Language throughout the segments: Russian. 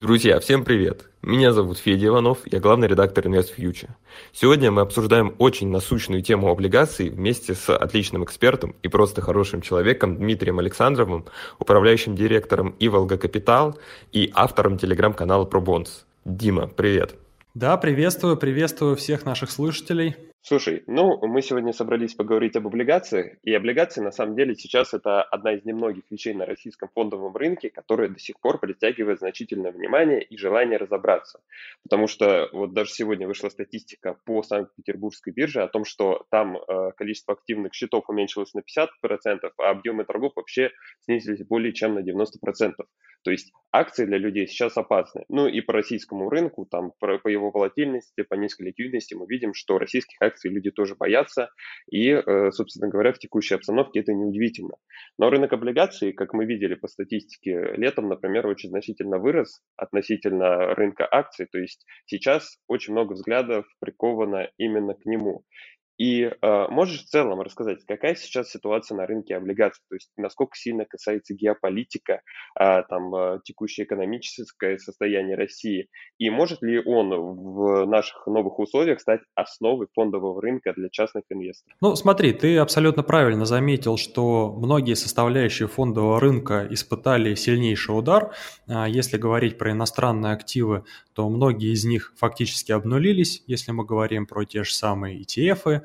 Друзья, всем привет! Меня зовут Федя Иванов, я главный редактор InvestFuture. Сегодня мы обсуждаем очень насущную тему облигаций вместе с отличным экспертом и просто хорошим человеком Дмитрием Александровым, управляющим директором Иволга Капитал и автором телеграм-канала ProBonds. Дима, привет! Да, приветствую, приветствую всех наших слушателей. Слушай, ну, мы сегодня собрались поговорить об облигациях, и облигации, на самом деле, сейчас это одна из немногих вещей на российском фондовом рынке, которая до сих пор притягивает значительное внимание и желание разобраться. Потому что вот даже сегодня вышла статистика по Санкт-Петербургской бирже о том, что там э, количество активных счетов уменьшилось на 50%, а объемы торгов вообще снизились более чем на 90%. То есть акции для людей сейчас опасны. Ну и по российскому рынку, там, по, его волатильности, по низкой ликвидности мы видим, что российских акций люди тоже боятся. И, э, собственно говоря, в текущей обстановке это неудивительно. Но рынок облигаций, как мы видели по статистике, летом, например, очень значительно вырос относительно рынка акций. То есть сейчас очень много взглядов приковано именно к нему. И э, можешь в целом рассказать, какая сейчас ситуация на рынке облигаций, то есть насколько сильно касается геополитика, э, там, э, текущее экономическое состояние России, и может ли он в наших новых условиях стать основой фондового рынка для частных инвесторов? Ну, смотри, ты абсолютно правильно заметил, что многие составляющие фондового рынка испытали сильнейший удар. Если говорить про иностранные активы, то многие из них фактически обнулились, если мы говорим про те же самые ETF,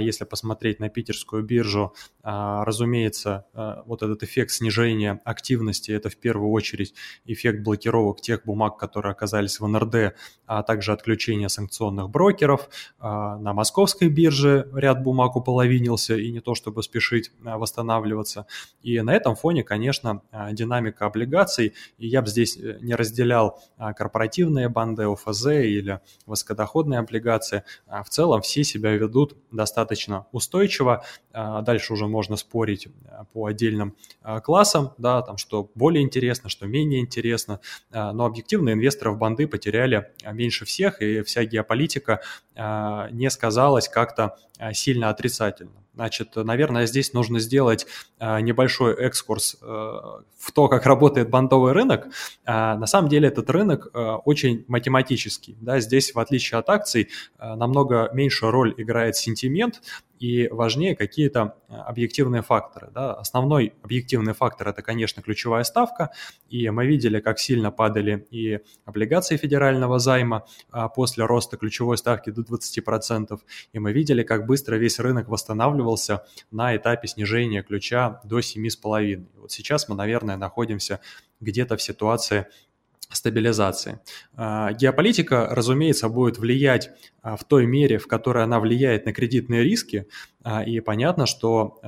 если посмотреть на питерскую биржу, а, разумеется, а, вот этот эффект снижения активности – это в первую очередь эффект блокировок тех бумаг, которые оказались в НРД, а также отключение санкционных брокеров. На московской бирже ряд бумаг уполовинился, и не то чтобы спешить восстанавливаться. И на этом фоне, конечно, динамика облигаций, и я бы здесь э, не разделял корпоративные банды ОФЗ или высокодоходные облигации, в целом все себя ведут достаточно устойчиво. А, дальше уже можно спорить а, по отдельным а, классам, да, там, что более интересно, что менее интересно. Но объективно инвесторы в банды потеряли меньше всех, и вся геополитика не сказалась как-то сильно отрицательно. Значит, наверное, здесь нужно сделать небольшой экскурс в то, как работает бандовый рынок. На самом деле этот рынок очень математический. Да? Здесь, в отличие от акций, намного меньшую роль играет сентимент, и важнее какие-то э, объективные факторы. Да. Основной объективный фактор – это, конечно, ключевая ставка, и мы видели, как сильно падали и облигации федерального займа а, после роста ключевой ставки до 20%, и мы видели, как быстро весь рынок восстанавливался на этапе снижения ключа до 7,5%. Вот сейчас мы, наверное, находимся где-то в ситуации стабилизации. А, геополитика, разумеется, будет влиять а, в той мере, в которой она влияет на кредитные риски, а, и понятно, что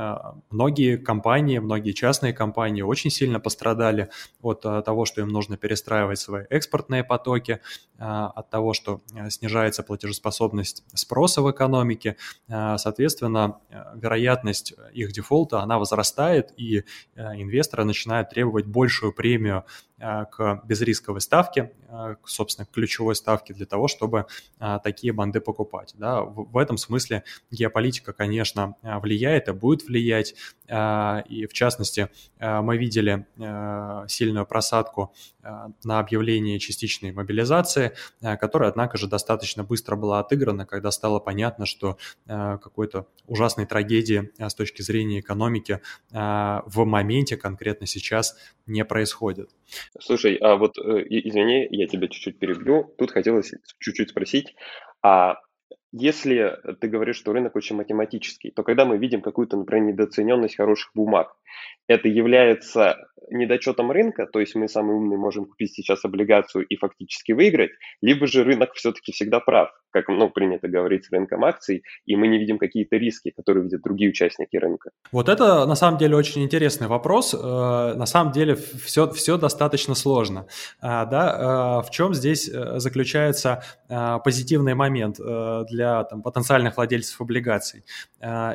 многие компании, многие частные компании очень сильно пострадали от того, что им нужно перестраивать свои экспортные потоки, от того, что снижается платежеспособность спроса в экономике. Соответственно, вероятность их дефолта, она возрастает, и инвесторы начинают требовать большую премию к безрисковой ставке, собственно, к ключевой ставке для того, чтобы такие банды покупать. Да? В этом смысле геополитика, конечно, влияет и будет влиять. И в частности, мы видели сильную просадку на объявление частичной мобилизации, которая, однако же, достаточно быстро была отыграна, когда стало понятно, что какой-то ужасной трагедии с точки зрения экономики в моменте конкретно сейчас не происходит. Слушай, а вот извини, я тебя чуть-чуть перебью. Тут хотелось чуть-чуть спросить, а если ты говоришь, что рынок очень математический, то когда мы видим какую-то, например, недооцененность хороших бумаг, это является недочетом рынка, то есть мы самые умные можем купить сейчас облигацию и фактически выиграть, либо же рынок все-таки всегда прав, как ну, принято говорить с рынком акций, и мы не видим какие-то риски, которые видят другие участники рынка. Вот это на самом деле очень интересный вопрос. Э, на самом деле все, все достаточно сложно. А, да? Э, в чем здесь э, заключается позитивный момент для там, потенциальных владельцев облигаций?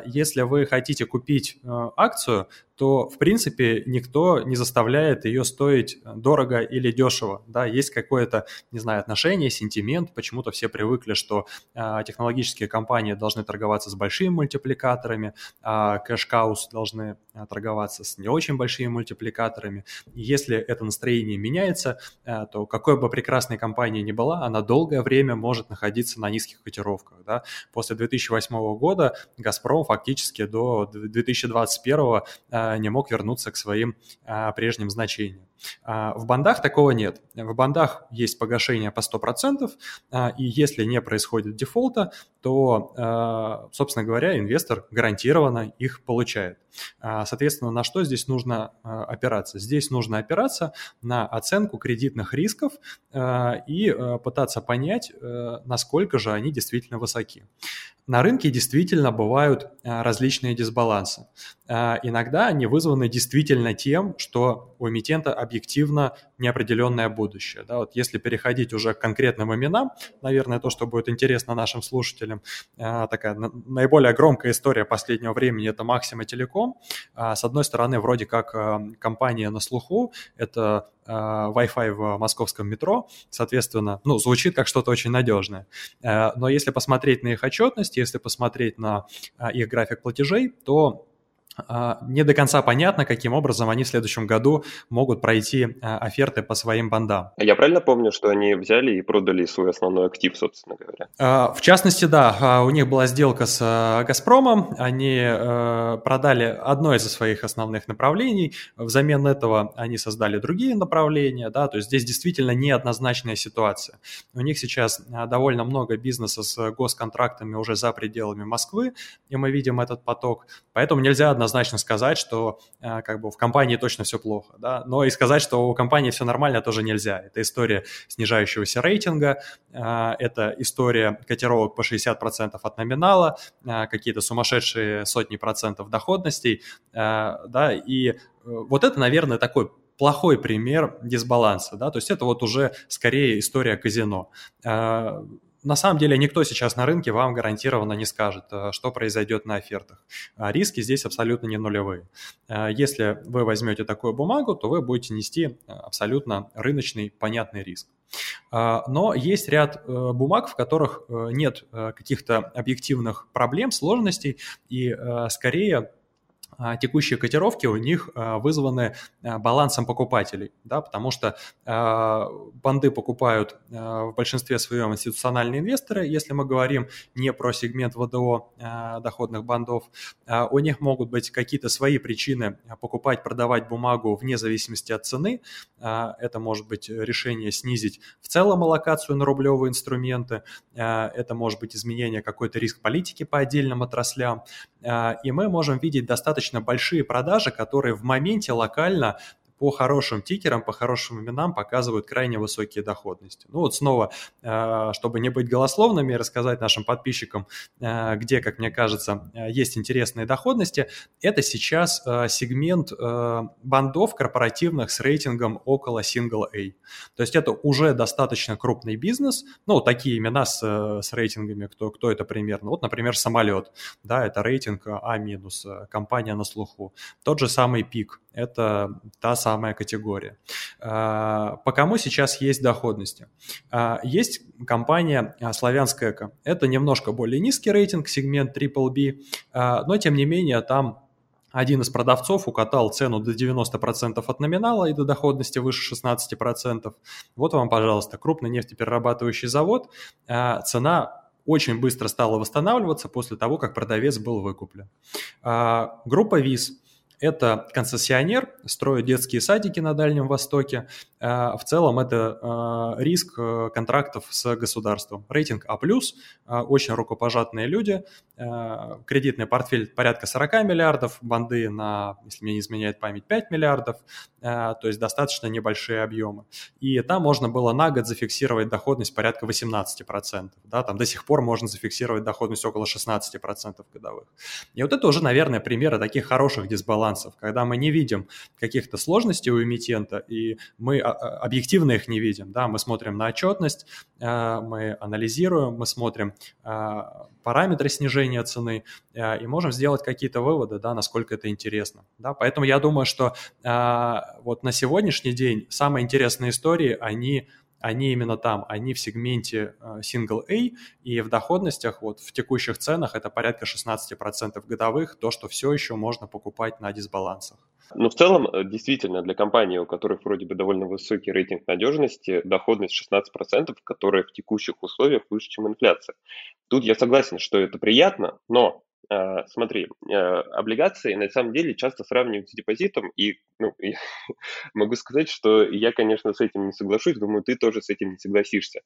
Если вы хотите купить акцию, то, в принципе, никто не не заставляет ее стоить дорого или дешево. Да, есть какое-то, не знаю, отношение, сентимент. Почему-то все привыкли, что а, технологические компании должны торговаться с большими мультипликаторами, а кэш-каус должны а, торговаться с не очень большими мультипликаторами. И если это настроение меняется, а, то какой бы прекрасной компания ни была, она долгое время может находиться на низких котировках. Да? После 2008 года «Газпром» фактически до 2021 а, не мог вернуться к своим прежним значениям. А, в бандах такого нет. В бандах есть погашение по 100%, а, и если не происходит дефолта, то, а, собственно говоря, инвестор гарантированно их получает. Соответственно, на что здесь нужно опираться? Здесь нужно опираться на оценку кредитных рисков и пытаться понять, насколько же они действительно высоки. На рынке действительно бывают различные дисбалансы. Иногда они вызваны действительно тем, что у эмитента объективно неопределенное будущее. Да, вот если переходить уже к конкретным именам, наверное, то, что будет интересно нашим слушателям, а, такая наиболее громкая история последнего времени – это Максима Телеком. А, с одной стороны, вроде как а, компания на слуху, это Wi-Fi в московском метро, соответственно, ну, звучит как что-то очень надежное. Но если посмотреть на их отчетность, если посмотреть на их график платежей, то не до конца понятно, каким образом они в следующем году могут пройти а, оферты по своим бандам. А я правильно помню, что они взяли и продали свой основной актив, собственно говоря? А, в частности, да, у них была сделка с «Газпромом», они продали одно из своих основных направлений, взамен этого они создали другие направления, да, то есть здесь действительно неоднозначная ситуация. У них сейчас довольно много бизнеса с госконтрактами уже за пределами Москвы, и мы видим этот поток, поэтому нельзя однозначно однозначно сказать, что э, как бы в компании точно все плохо, да, но и сказать, что у компании все нормально, тоже нельзя. Это история снижающегося рейтинга, э, это история котировок по 60% от номинала, э, какие-то сумасшедшие сотни процентов доходностей, да, и вот это, наверное, такой плохой пример дисбаланса, да, то есть это вот уже скорее история казино на самом деле никто сейчас на рынке вам гарантированно не скажет, э, что произойдет на офертах. А риски здесь абсолютно не нулевые. Э, если вы возьмете такую бумагу, то вы будете нести э, абсолютно рыночный понятный риск. Но есть ряд бумаг, в которых нет каких-то объективных проблем, сложностей, и скорее текущие котировки у них а, вызваны а, балансом покупателей, да, потому что банды покупают в большинстве своем институциональные инвесторы, если мы говорим не про сегмент ВДО доходных бандов, у них могут быть какие-то свои причины покупать, продавать бумагу вне зависимости от цены, это может быть решение снизить в целом аллокацию на рублевые инструменты, это может быть изменение какой-то риск политики по отдельным отраслям, и мы можем видеть достаточно достаточно большие продажи, которые в моменте локально по хорошим тикерам, по хорошим именам показывают крайне высокие доходности. Ну вот снова, э, чтобы не быть голословными, рассказать нашим подписчикам, э, где, как мне кажется, э, есть интересные доходности, это сейчас сегмент бандов корпоративных с рейтингом около single A. То есть это уже достаточно крупный бизнес, ну, такие имена с, с рейтингами, кто, кто это примерно. Вот, например, самолет, да, это рейтинг А компания на слуху. Тот же самый пик, это та самая категория. А, по кому сейчас есть доходности? А, есть компания а, Славянская Эко. Это немножко более низкий рейтинг, сегмент BBB, но тем не менее там один из продавцов укатал цену до 90% от номинала и до доходности выше 16%. Вот вам, пожалуйста, крупный нефтеперерабатывающий завод. Цена очень быстро стала восстанавливаться после того, как продавец был выкуплен. Группа ВИЗ – это концессионер, строит детские садики на Дальнем Востоке. А, в целом это а, риск э, контрактов с государством. Рейтинг а, очень рукопожатные люди, кредитный портфель порядка 40 миллиардов, банды на, если мне не изменяет память, 5 миллиардов, то есть достаточно небольшие объемы. И там можно было на год зафиксировать доходность порядка 18%. Да, там до сих пор можно зафиксировать доходность около 16% годовых. И вот это уже, наверное, примеры таких хороших дисбалансов дисбалансов, когда мы не видим каких-то сложностей у эмитента, и мы а, а, объективно их не видим, да, мы смотрим на отчетность, а, мы анализируем, мы смотрим параметры снижения цены и можем сделать какие-то выводы, да, насколько это интересно, да, поэтому я думаю, что вот на сегодняшний день самые интересные истории, они они именно там, они в сегменте э, Single A, и в доходностях, вот в текущих ценах это порядка 16% годовых, то, что все еще можно покупать на дисбалансах. Ну, в целом, э, действительно, для компании, у которых вроде бы довольно высокий рейтинг надежности, доходность 16%, которая в текущих условиях выше, чем инфляция. Тут я согласен, что это приятно, но смотри, а, облигации на самом деле часто сравнивают с депозитом, и ну, я могу сказать, что я, конечно, с этим не соглашусь, думаю, ты тоже с этим не согласишься.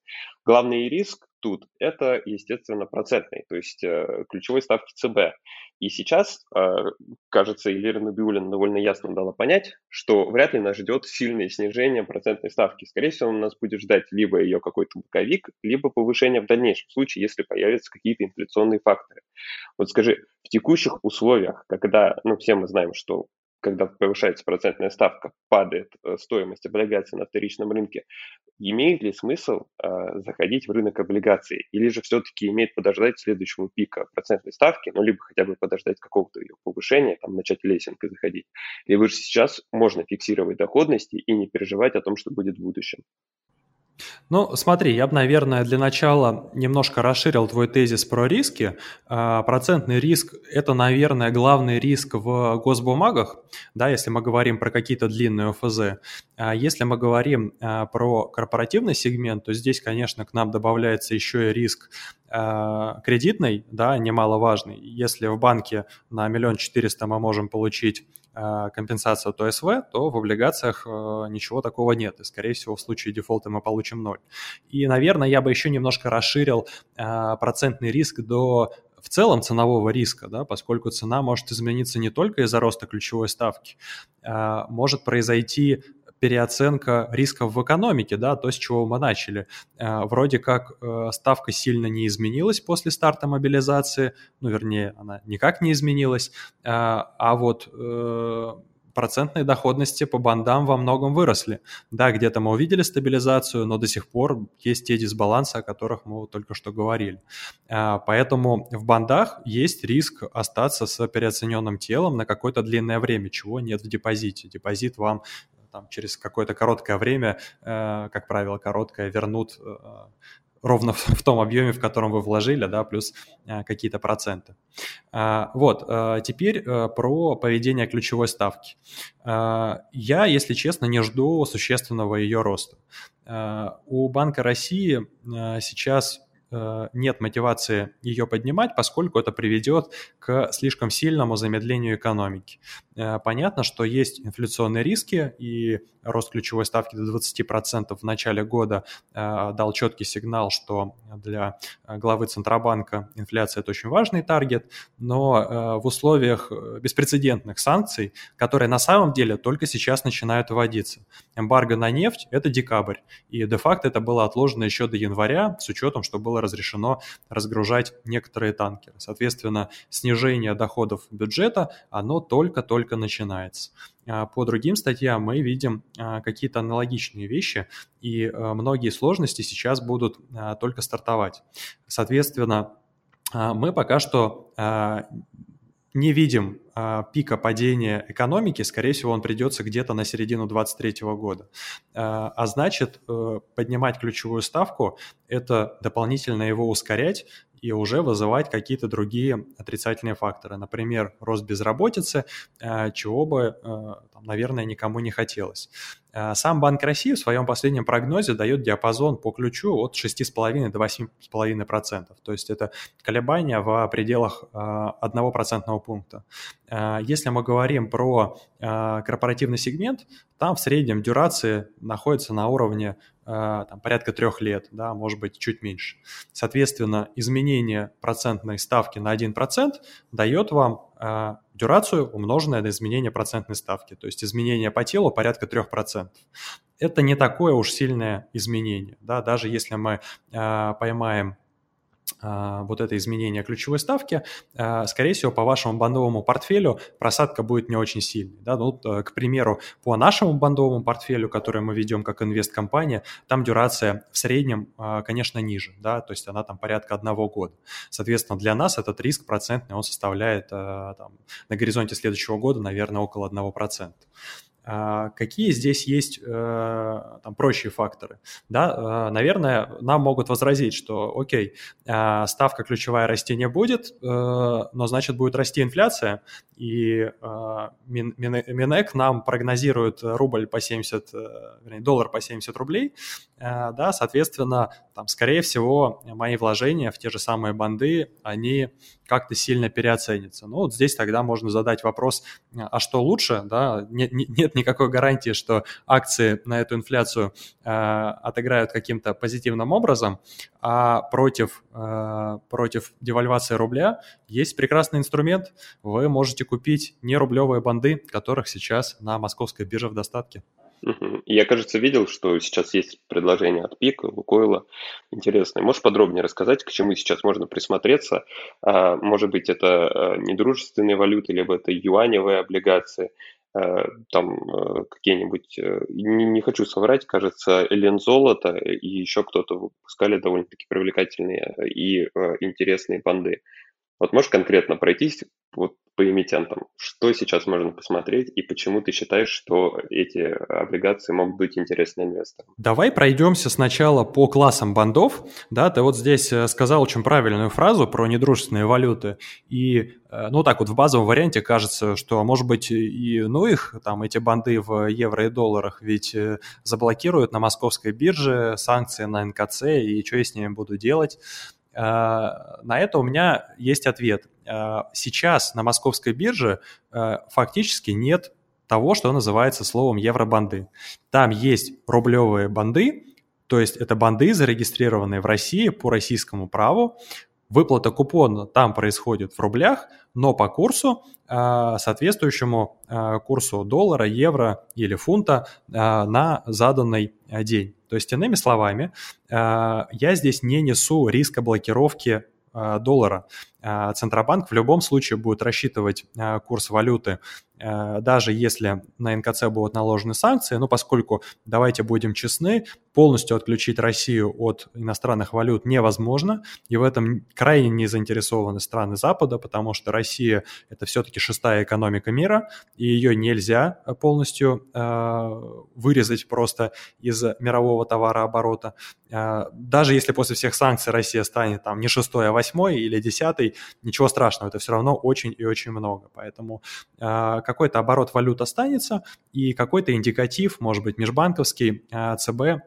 Главный риск тут – это, естественно, процентный, то есть э, ключевой ставки ЦБ. И сейчас, а, кажется, Елена Набиулина довольно ясно дала понять, что вряд ли нас ждет сильное снижение процентной ставки. Скорее всего, нас будет ждать либо ее какой-то боковик, либо повышение в дальнейшем случае, если появятся какие-то инфляционные факторы. Вот скажи, в текущих условиях, когда, ну, все мы знаем, что когда повышается процентная ставка, падает э, стоимость облигаций на вторичном рынке, имеет ли смысл э, заходить в рынок облигаций? Или же все-таки имеет подождать следующего пика процентной ставки, ну, либо хотя бы подождать какого-то ее повышения, там, начать лесенкой заходить? Либо же сейчас можно фиксировать доходности и не переживать о том, что будет в будущем? Ну, смотри, я бы, наверное, для начала немножко расширил твой тезис про риски. А, процентный риск – это, наверное, главный риск в госбумагах, да, если мы говорим про какие-то длинные ОФЗ. А если мы говорим а, про корпоративный сегмент, то здесь, конечно, к нам добавляется еще и риск кредитный, да, немаловажный. Если в банке на миллион четыреста мы можем получить компенсацию от ОСВ, то в облигациях э, ничего такого нет. И, скорее всего, в случае дефолта мы получим ноль. И, наверное, я бы еще немножко расширил а, процентный риск до в целом ценового риска, да, поскольку цена может измениться не только из-за роста ключевой ставки, может произойти переоценка рисков в экономике, да, то, с чего мы начали. Э, вроде как э, ставка сильно не изменилась после старта мобилизации, ну, вернее, она никак не изменилась, э, а вот процентные доходности по бандам во многом выросли. Да, где-то мы увидели стабилизацию, но до сих пор есть те дисбалансы, о которых мы только что говорили. Поэтому в бандах есть риск остаться с переоцененным телом на какое-то длинное время, чего нет в депозите. Депозит вам там, через какое-то короткое время, э, как правило, короткое, вернут э, ровно в, в том объеме, в котором вы вложили, да, плюс э, какие-то проценты. Э, вот, э, теперь э, про поведение ключевой ставки. Э, я, если честно, не жду существенного ее роста. Э, у Банка России э, сейчас нет мотивации ее поднимать, поскольку это приведет к слишком сильному замедлению экономики. Э, понятно, что есть инфляционные риски, и рост ключевой ставки до 20% в начале года э, дал четкий сигнал, что для главы Центробанка инфляция – это очень важный таргет, но в условиях беспрецедентных санкций, которые на самом деле только сейчас начинают вводиться. Эмбарго на нефть – это декабрь, и де-факто это было отложено еще до января, с учетом, что было было разрешено разгружать некоторые танкеры. Соответственно, снижение доходов бюджета, оно только-только начинается. А по другим статьям мы видим а, какие-то аналогичные вещи, и а, многие сложности сейчас будут только стартовать. Соответственно, мы пока что не видим а, пика падения экономики, скорее всего, он придется где-то на середину 2023 года. А, а значит, э, поднимать ключевую ставку – это дополнительно его ускорять и уже вызывать какие-то другие отрицательные факторы. Например, рост безработицы, а, чего бы, э, наверное, никому не хотелось. А, сам Банк России в своем последнем прогнозе дает диапазон по ключу от 6,5 до 8,5%. То есть это колебания в пределах 1% а, пункта. Если мы говорим про корпоративный сегмент, там в среднем дюрации находится на уровне там, порядка трех лет, да, может быть, чуть меньше. Соответственно, изменение процентной ставки на 1% дает вам дюрацию, умноженное на изменение процентной ставки. То есть изменение по телу порядка 3%. Это не такое уж сильное изменение. Да? Даже если мы э, поймаем вот это изменение ключевой ставки, а, скорее всего, по вашему бандовому портфелю просадка будет не очень сильной. Да? Ну, э, к примеру, по нашему бандовому портфелю, который мы ведем как инвесткомпания, там дюрация в среднем, а, конечно, ниже, да? то есть она там порядка одного года. Соответственно, для нас этот риск процентный, он составляет там, на горизонте следующего года, наверное, около 1%. А, какие здесь есть э, там, прочие факторы? Да, э, наверное, нам могут возразить, что окей, э, ставка ключевая расти не будет, но значит будет расти инфляция, и Минэк нам прогнозирует рубль по 70, вернее, доллар по 70 рублей, да, соответственно, там, скорее всего, мои вложения в те же самые банды, они как-то сильно переоценится. Ну, вот здесь тогда можно задать вопрос, а что лучше, да, нет, нет никакой гарантии, что акции на эту инфляцию э, отыграют каким-то позитивным образом, а против, э, против девальвации рубля есть прекрасный инструмент, вы можете купить нерублевые банды, которых сейчас на московской бирже в достатке. Я, кажется, видел, что сейчас есть предложение от Пика, Лукойла. Интересное. Можешь подробнее рассказать, к чему сейчас можно присмотреться? А, может быть, это а, недружественные валюты, либо это юаневые облигации, а, там какие-нибудь, э, не, не хочу соврать, кажется, Элен Золото и еще кто-то выпускали довольно-таки привлекательные и интересные банды. Вот можешь конкретно пройтись вот по эмитентам? Что сейчас можно посмотреть и почему ты считаешь, что эти облигации могут быть интересны инвесторам? Давай пройдемся сначала по классам бандов. Да, ты вот здесь э, сказал очень правильную фразу про недружественные валюты. И, э, ну так вот в базовом варианте кажется, что может быть и ну их, там эти банды в евро и долларах, ведь э, заблокируют на московской бирже санкции на НКЦ, и что я с ними буду делать? На это у меня есть ответ. Сейчас на московской бирже фактически нет того, что называется словом евробанды. Там есть рублевые банды, то есть это банды, зарегистрированные в России по российскому праву. Выплата купона там происходит в рублях, но по курсу, соответствующему курсу доллара, евро или фунта на заданный день. То есть, иными словами, э, я здесь не несу риска блокировки э, доллара. Э, Центробанк в любом случае будет рассчитывать курс валюты Э, даже если на НКЦ будут наложены санкции, но поскольку, давайте будем честны, полностью отключить Россию от иностранных валют невозможно, и в этом крайне не заинтересованы страны Запада, потому что Россия – это все-таки шестая экономика мира, и ее нельзя полностью э, вырезать просто из мирового товарооборота. Э, даже если после всех санкций Россия станет там не шестой, а восьмой или десятый, ничего страшного, это все равно очень и очень много. Поэтому э, какой-то оборот валют останется, и какой-то индикатив, может быть, межбанковский, а, ЦБ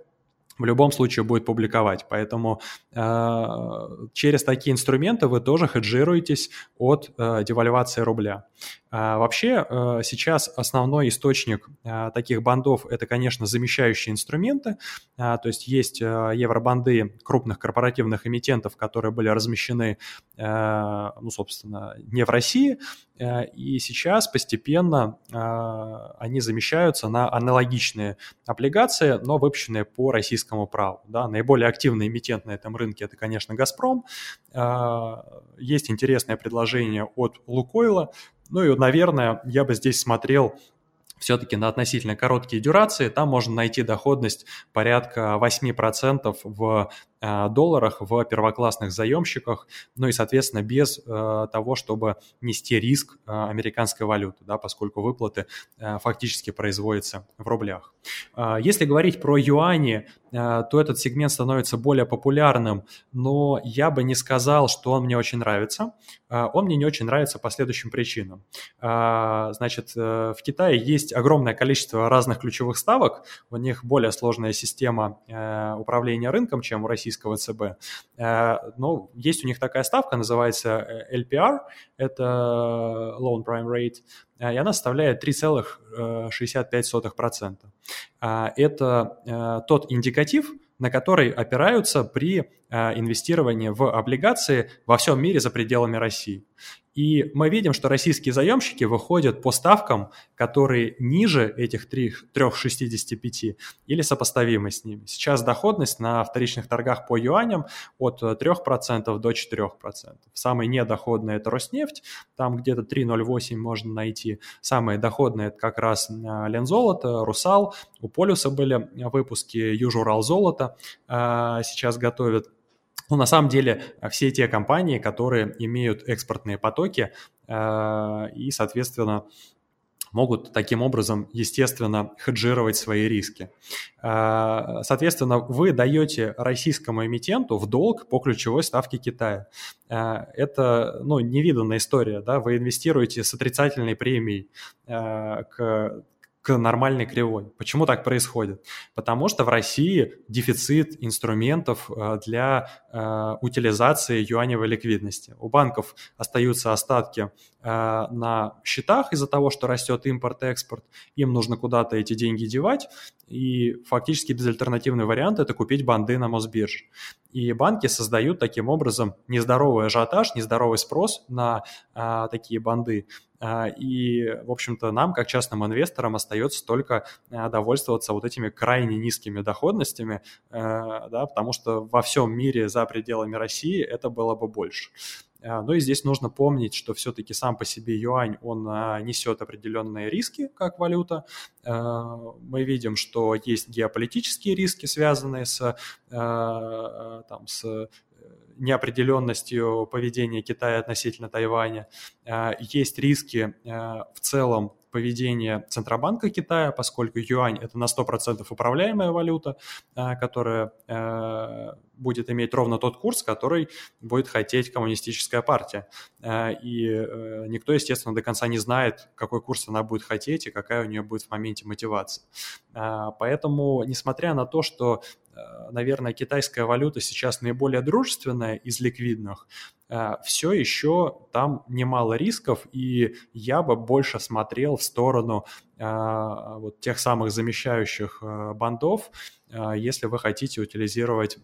в любом случае будет публиковать. Поэтому через такие инструменты вы тоже хеджируетесь от девальвации рубля. Э, вообще э, сейчас основной источник э, таких бандов это, конечно, замещающие инструменты. Э, то есть есть э, евробанды крупных корпоративных эмитентов, которые были размещены, э, ну, собственно, не в России, и сейчас постепенно они замещаются на аналогичные облигации, но выпущенные по российскому праву. Да. Наиболее активный эмитент на этом рынке – это, конечно, «Газпром». А, есть интересное предложение от «Лукойла». Ну и, наверное, я бы здесь смотрел все-таки на относительно короткие дюрации, там можно найти доходность порядка 8% в долларах в первоклассных заемщиках, ну и, соответственно, без э, того, чтобы нести риск э, американской валюты, да, поскольку выплаты фактически производятся в рублях. Если говорить про юани, то этот сегмент становится более популярным, но я бы не сказал, что он мне очень нравится. Он мне не очень нравится по следующим причинам. Значит, в Китае есть огромное количество разных ключевых ставок, у них более сложная система управления рынком, чем у России российского ЦБ. Э, но есть у них такая ставка, называется э, LPR, это Loan Prime Rate, э, и она составляет 3,65%. Это тот индикатив, на который опираются при инвестировании в облигации во всем мире за пределами России. И мы видим, что российские заемщики выходят по ставкам, которые ниже этих 3,65 или сопоставимы с ними. Сейчас доходность на вторичных торгах по юаням от 3% до 4%. Самый недоходный – это Роснефть, там где-то 3,08 можно найти. Самые доходные – это как раз э, Лензолото, Русал, у Полюса были выпуски Южурал золото, э, сейчас готовят ну, на самом деле, все те компании, которые имеют экспортные потоки э, и, соответственно, могут таким образом, естественно, хеджировать свои риски. Э, соответственно, вы даете российскому эмитенту в долг по ключевой ставке Китая. Э, это ну, невиданная история. Да? Вы инвестируете с отрицательной премией э, к к нормальной кривой. Почему так происходит? Потому что в России дефицит инструментов э, для э, утилизации юаневой ликвидности. У банков остаются остатки э, на счетах из-за того, что растет импорт-экспорт. Им нужно куда-то эти деньги девать. И фактически безальтернативный вариант – это купить банды на Мосбирже. И банки создают таким образом нездоровый ажиотаж, нездоровый спрос на а, такие банды. А, и, в общем-то, нам, как частным инвесторам, остается только а, довольствоваться вот этими крайне низкими доходностями, а, да, потому что во всем мире за пределами России это было бы больше. Ну и здесь нужно помнить, что все-таки сам по себе юань, он несет определенные риски как валюта. Мы видим, что есть геополитические риски, связанные с, там, с неопределенностью поведения Китая относительно Тайваня. А, есть риски а, в целом поведения Центробанка Китая, поскольку юань – это на 100% управляемая валюта, а, которая будет иметь ровно тот курс, который будет хотеть коммунистическая партия. И э, никто, естественно, до конца не знает, какой курс она будет хотеть и какая у нее будет в моменте мотивация. Поэтому, несмотря на то, что Э, наверное, китайская валюта сейчас наиболее дружественная из ликвидных, э, все еще там немало рисков, и я бы больше смотрел в сторону э, вот тех самых замещающих бандов, если вы хотите утилизировать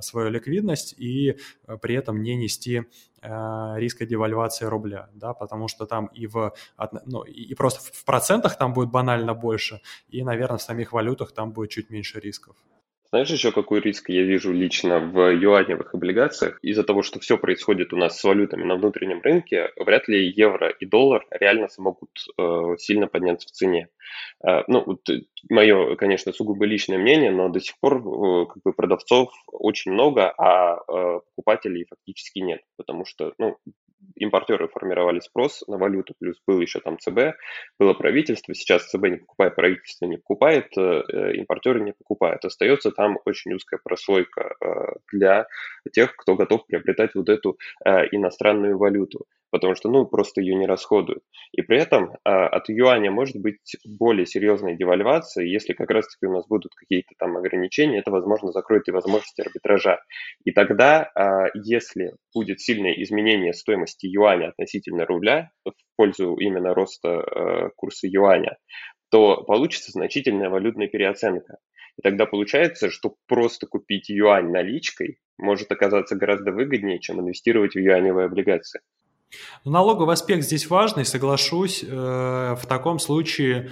свою ликвидность и при этом не нести риска девальвации рубля, да, потому что там и в, ну, и просто в процентах там будет банально больше, и, наверное, в самих валютах там будет чуть меньше рисков. Знаешь еще, какой риск я вижу лично в юаневых облигациях? Из-за того, что все происходит у нас с валютами на внутреннем рынке, вряд ли евро и доллар реально смогут э, сильно подняться в цене. Э, ну, вот, э, мое, конечно, сугубо личное мнение, но до сих пор э, как бы продавцов очень много, а э, покупателей фактически нет, потому что, ну, импортеры формировали спрос на валюту, плюс был еще там ЦБ, было правительство, сейчас ЦБ не покупает, правительство не покупает, э, э, импортеры не покупают. Остается там очень узкая прослойка э, для тех, кто готов приобретать вот эту иностранную валюту потому что, ну, просто ее не расходуют. И при этом а, от юаня может быть более серьезная девальвация, если как раз-таки у нас будут какие-то там ограничения, это, возможно, закроет и возможности арбитража. И тогда, а, если будет сильное изменение стоимости юаня относительно рубля в пользу именно роста а, курса юаня, то получится значительная валютная переоценка. И тогда получается, что просто купить юань наличкой может оказаться гораздо выгоднее, чем инвестировать в юаневые облигации. Налоговый аспект здесь важный, соглашусь. Э, в таком случае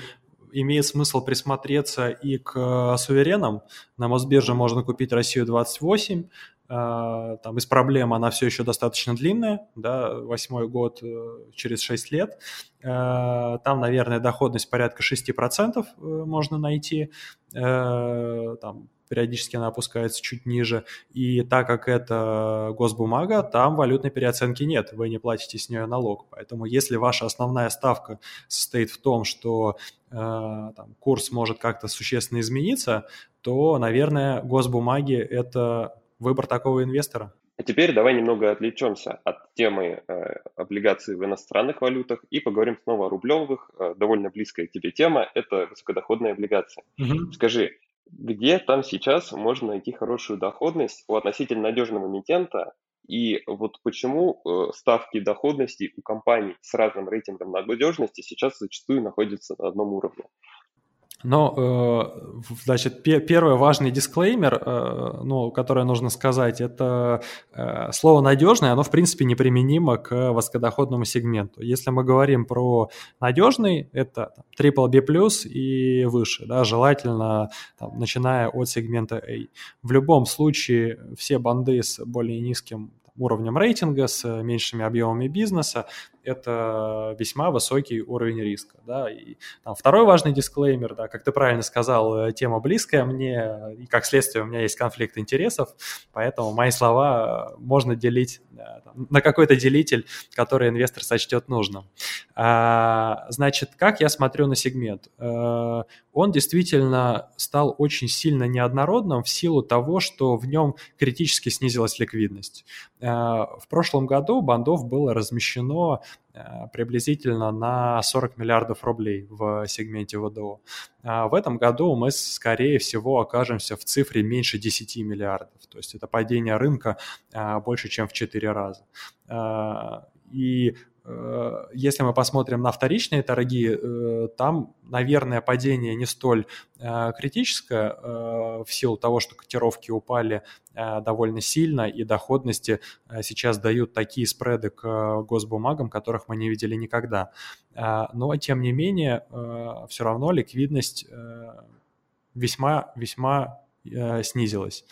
имеет смысл присмотреться и к э, суверенам. На Мосбирже можно купить Россию 28, э, там без проблем она все еще достаточно длинная, да, восьмой год через 6 лет. Там, наверное, доходность порядка 6% можно найти. Там периодически она опускается чуть ниже. И так как это госбумага, там валютной переоценки нет, вы не платите с нее налог. Поэтому если ваша основная ставка состоит в том, что э, там, курс может как-то существенно измениться, то, наверное, госбумаги – это выбор такого инвестора. А теперь давай немного отвлечемся от темы э, облигаций в иностранных валютах и поговорим снова о рублевых. Э, довольно близкая к тебе тема – это высокодоходные облигации. Угу. Скажи, где там сейчас можно найти хорошую доходность у относительно надежного эмитента, и вот почему э, ставки доходности у компаний с разным рейтингом надежности сейчас зачастую находятся на одном уровне. Но, э, значит, первый важный дисклеймер, э, ну, который нужно сказать, это э, слово «надежный», оно, в принципе, неприменимо к высокодоходному сегменту. Если мы говорим про надежный, это triple B+, и выше, да, желательно, там, начиная от сегмента A. В любом случае, все банды с более низким уровнем рейтинга, с меньшими объемами бизнеса, это весьма высокий уровень риска. Да? И там, второй важный дисклеймер, да, как ты правильно сказал, э, тема близкая мне, и как следствие у меня есть конфликт интересов, поэтому мои слова можно делить на какой-то делитель, который инвестор сочтет нужным. А, значит, как я смотрю на сегмент? Он действительно стал очень сильно неоднородным в силу того, что в нем критически снизилась ликвидность. В прошлом году бандов было размещено Э, приблизительно на 40 миллиардов рублей в сегменте ВДО. А в этом году мы, скорее всего, окажемся в цифре меньше 10 миллиардов. То есть это падение рынка э, больше, чем в 4 раза. Э, и Э, если мы посмотрим на вторичные торги, э, там, наверное, падение не столь э, критическое в силу того, что котировки упали довольно сильно, и доходности сейчас дают такие спреды к госбумагам, которых мы не видели никогда. Но, тем не менее, все равно ликвидность весьма-весьма снизилась.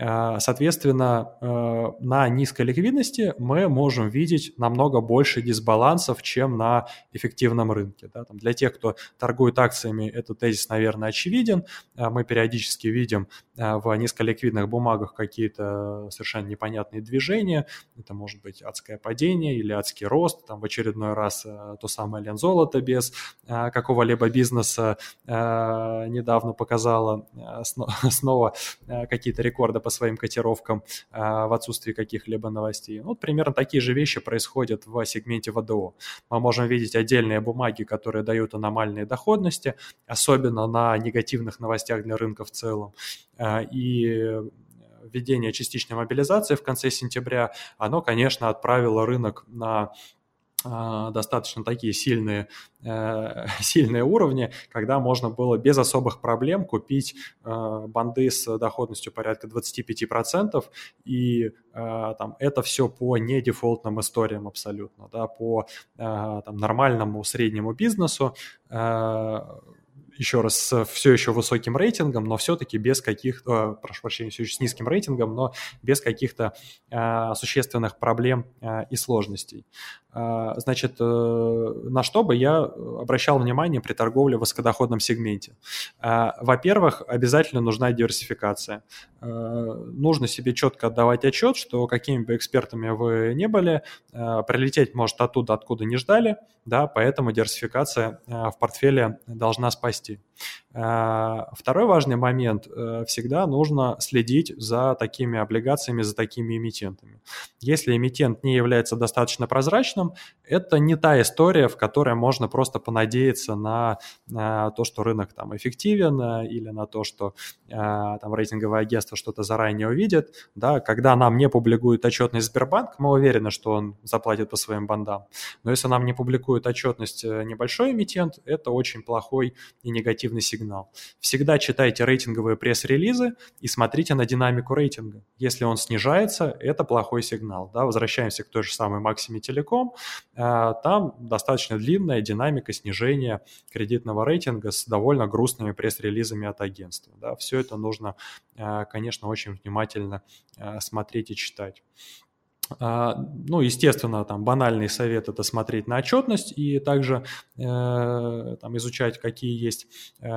А, соответственно, э, на низкой ликвидности мы можем видеть намного больше дисбалансов, чем на эффективном рынке. Для тех, кто торгует акциями, этот тезис, наверное, очевиден. А, мы периодически видим в низколиквидных бумагах какие-то совершенно непонятные движения. Это может быть адское падение или адский рост. Там в очередной раз то самое лензолото без какого-либо бизнеса недавно показало снова какие-то рекорды по своим котировкам а, в отсутствии каких-либо новостей. Ну, вот примерно такие же вещи происходят в сегменте ВДО. Мы можем видеть отдельные бумаги, которые дают аномальные доходности, особенно на негативных новостях для рынка в целом. А, и введение частичной мобилизации в конце сентября, оно, конечно, отправило рынок на достаточно такие сильные, э, сильные уровни, когда можно было без особых проблем купить э, банды с доходностью порядка 25%, и э, там, это все по недефолтным историям абсолютно, да, по там, нормальному среднему бизнесу, еще раз, с все еще высоким рейтингом, но все-таки без каких, э, прошу прощения, все еще с низким рейтингом, но без каких-то э, существенных проблем э, и сложностей. Э, значит, э, на что бы я обращал внимание при торговле в высокодоходном сегменте? Э, во-первых, обязательно нужна диверсификация. Э, нужно себе четко отдавать отчет, что какими бы экспертами вы не были, э, прилететь может оттуда, откуда не ждали, да, поэтому диверсификация э, в портфеле должна спасти области. Э, второй важный момент. Э, всегда нужно следить за такими облигациями, за такими эмитентами. Если эмитент не является достаточно прозрачным, это не та история, в которой можно просто понадеяться на, на то, что рынок там эффективен э, или на то, что там рейтинговое агентство что-то заранее увидит. Да, когда нам не публикует отчетность Сбербанк, мы уверены, что он заплатит по своим бандам. Но если нам не публикует отчетность небольшой эмитент, это очень плохой и негативный сигнал. Всегда читайте рейтинговые пресс-релизы и смотрите на динамику рейтинга. Если он снижается, это плохой сигнал. Да? Возвращаемся к той же самой Максиме Телеком. А, там достаточно длинная динамика снижения кредитного рейтинга с довольно грустными пресс-релизами от агентства. Да? Все это нужно, а, конечно, очень внимательно а, смотреть и читать. А, ну, естественно, там банальный совет – это смотреть на отчетность и также э, там, изучать, какие есть э,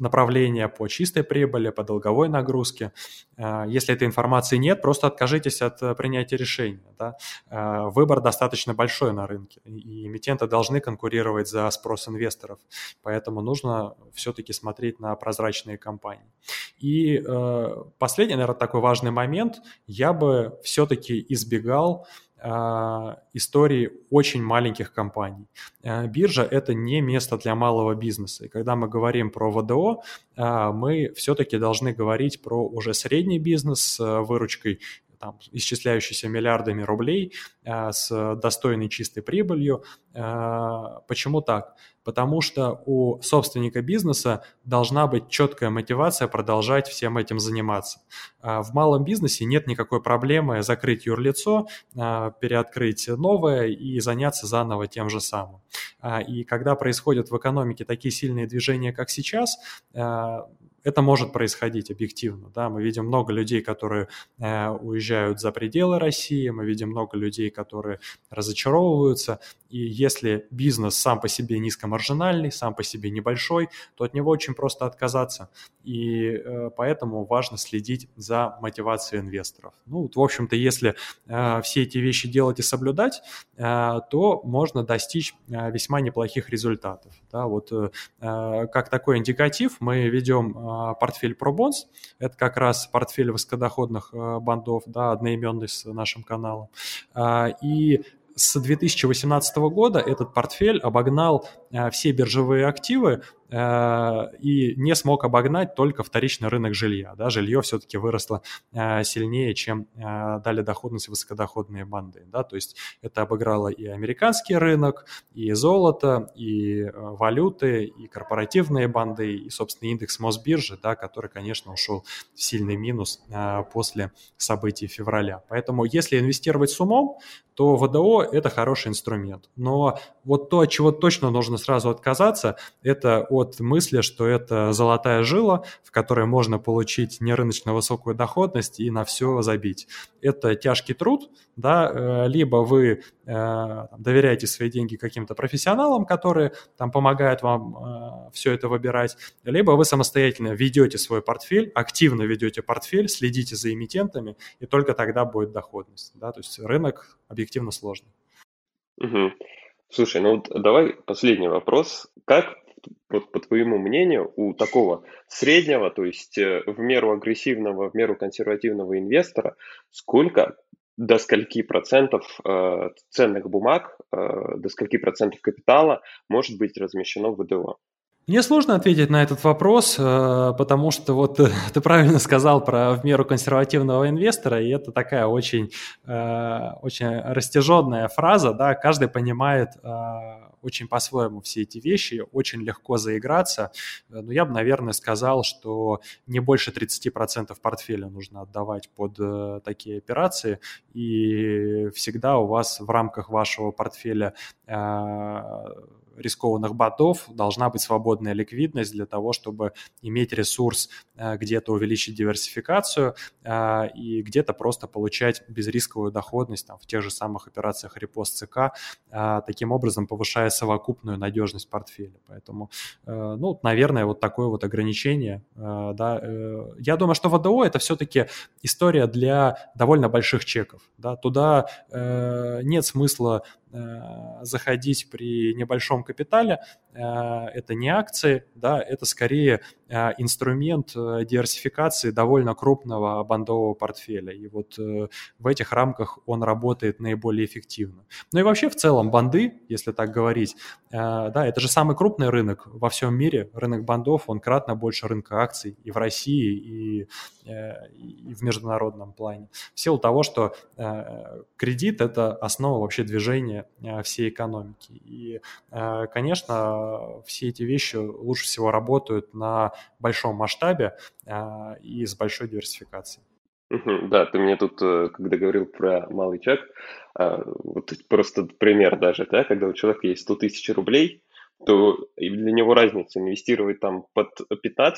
направления по чистой прибыли, по долговой нагрузке. Э, если этой информации нет, просто откажитесь от э, принятия решения. Да? Э, выбор достаточно большой на рынке, и эмитенты должны конкурировать за спрос инвесторов, поэтому нужно все-таки смотреть на прозрачные компании. И последний, наверное, такой важный момент, я бы все-таки избегал истории очень маленьких компаний. А, биржа – это не место для малого бизнеса. И когда мы говорим про ВДО, а, мы все-таки должны говорить про уже средний бизнес с выручкой там, исчисляющийся миллиардами рублей с достойной чистой прибылью. Почему так? Потому что у собственника бизнеса должна быть четкая мотивация продолжать всем этим заниматься. В малом бизнесе нет никакой проблемы закрыть юрлицо, переоткрыть новое и заняться заново тем же самым. И когда происходят в экономике такие сильные движения, как сейчас, это может происходить объективно. Да? Мы видим много людей, которые э, уезжают за пределы России, мы видим много людей, которые разочаровываются. И если бизнес сам по себе низкомаржинальный, сам по себе небольшой, то от него очень просто отказаться. И э, поэтому важно следить за мотивацией инвесторов. Ну, вот, в общем-то, если э, все эти вещи делать и соблюдать, э, то можно достичь весьма неплохих результатов. Да? Вот как такой индикатив мы ведем портфель ProBonds. Это как раз портфель высокодоходных бандов, да, одноименный с нашим каналом. И с 2018 года этот портфель обогнал э, все биржевые активы и не смог обогнать только вторичный рынок жилья. Да, жилье все-таки выросло э, сильнее, чем э, дали доходность высокодоходные банды. Да, то есть это обыграло и американский рынок, и золото, и валюты, и корпоративные банды, и, собственно, индекс Мосбиржи, да, который, конечно, ушел в сильный минус после событий февраля. Поэтому если инвестировать с умом, то ВДО – это хороший инструмент. Но вот то, от чего точно нужно сразу отказаться, это от мысли, что это золотая жила, в которой можно получить нерыночно высокую доходность и на все забить. Это тяжкий труд, да, э, либо вы э, доверяете свои деньги каким-то профессионалам, которые там помогают вам э, все это выбирать, либо вы самостоятельно ведете свой портфель, активно ведете портфель, следите за эмитентами, и только тогда будет доходность. Да? То есть рынок объективно сложный. Угу. Слушай, ну вот давай последний вопрос. Как вот по твоему мнению, у такого среднего, то есть э, в меру агрессивного, в меру консервативного инвестора, сколько до скольки процентов э, ценных бумаг, э, до скольки процентов капитала может быть размещено в ВДО? Мне сложно ответить на этот вопрос, э, потому что вот ты правильно сказал про в меру консервативного инвестора, и это такая очень, э, очень растяженная фраза, да, каждый понимает э, очень по-своему все эти вещи, очень легко заиграться, но я бы, наверное, сказал, что не больше 30% портфеля нужно отдавать под такие операции, и всегда у вас в рамках вашего портфеля рискованных ботов должна быть свободная ликвидность для того, чтобы иметь ресурс э, где-то увеличить диверсификацию э, и где-то просто получать безрисковую доходность там, в тех же самых операциях репост ЦК, э, таким образом повышая совокупную надежность портфеля. Поэтому, ну, наверное, вот такое вот ограничение. Да. Я думаю, что ВДО это все-таки история для довольно больших чеков. Да. Туда нет смысла заходить при небольшом капитале. Э, это не акции, да, это скорее э, инструмент диверсификации довольно крупного бандового портфеля. И вот в этих рамках он работает наиболее эффективно. Ну и вообще в целом банды, если так говорить, да, это же самый крупный рынок во всем мире. Рынок бандов, он кратно больше рынка акций и в России, и, и в международном плане. В силу того, что кредит – это основа вообще движения движения э, всей экономики. И, э, конечно, все эти вещи лучше всего работают на большом масштабе э, и с большой диверсификацией. Да, ты мне тут, когда говорил про малый чек, вот просто пример даже, да, когда у человека есть 100 тысяч рублей, то для него разница инвестировать там под 15%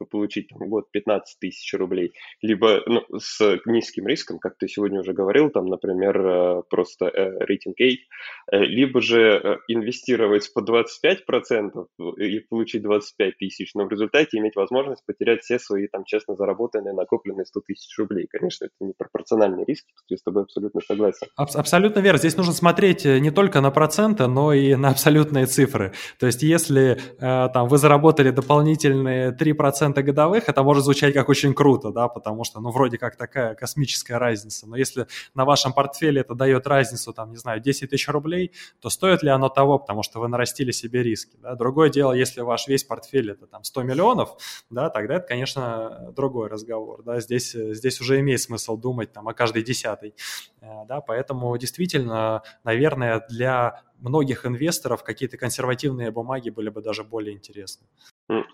и получить там, год 15 тысяч рублей, либо ну, с низким риском, как ты сегодня уже говорил, там, например, э, просто э, рейтинг A, э, либо же инвестировать по 25% и получить 25 тысяч, но в результате иметь возможность потерять все свои там честно заработанные, накопленные 100 тысяч рублей. Конечно, это непропорциональный риск, я с тобой абсолютно согласен. Аб- абсолютно верно. Здесь нужно смотреть не только на проценты, но и на абсолютные цифры цифры. То есть если э, там вы заработали дополнительные 3% годовых, это может звучать как очень круто, да, потому что, ну, вроде как такая космическая разница. Но если на вашем портфеле это дает разницу, там, не знаю, 10 тысяч рублей, то стоит ли оно того, потому что вы нарастили себе риски, да? Другое дело, если ваш весь портфель это там 100 миллионов, да, тогда это, конечно, другой разговор, да, здесь, здесь уже имеет смысл думать там о каждой десятой, э, да, поэтому действительно, наверное, для многих инвесторов какие-то консервативные бумаги были бы даже более интересны.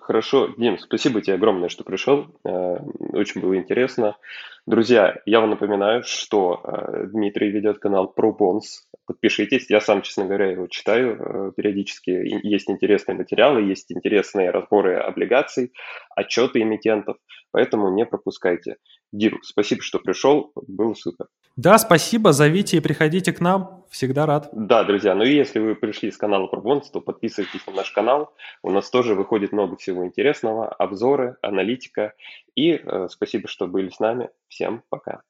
Хорошо, Дим, спасибо тебе огромное, что пришел. Э, очень было интересно. Друзья, я вам напоминаю, что э, Дмитрий ведет канал ProBonds. Подпишитесь. Я сам, честно говоря, его читаю э, периодически. Есть интересные материалы, есть интересные разборы облигаций, отчеты эмитентов. Поэтому не пропускайте. Дим, спасибо, что пришел. Было супер. Да, спасибо. Зовите и приходите к нам. Всегда рад. Да, друзья. Ну и если вы пришли с канала ProBonds, то подписывайтесь на наш канал. У нас тоже выходит много всего интересного. Обзоры, аналитика. И э, спасибо, что были с нами. Всем пока.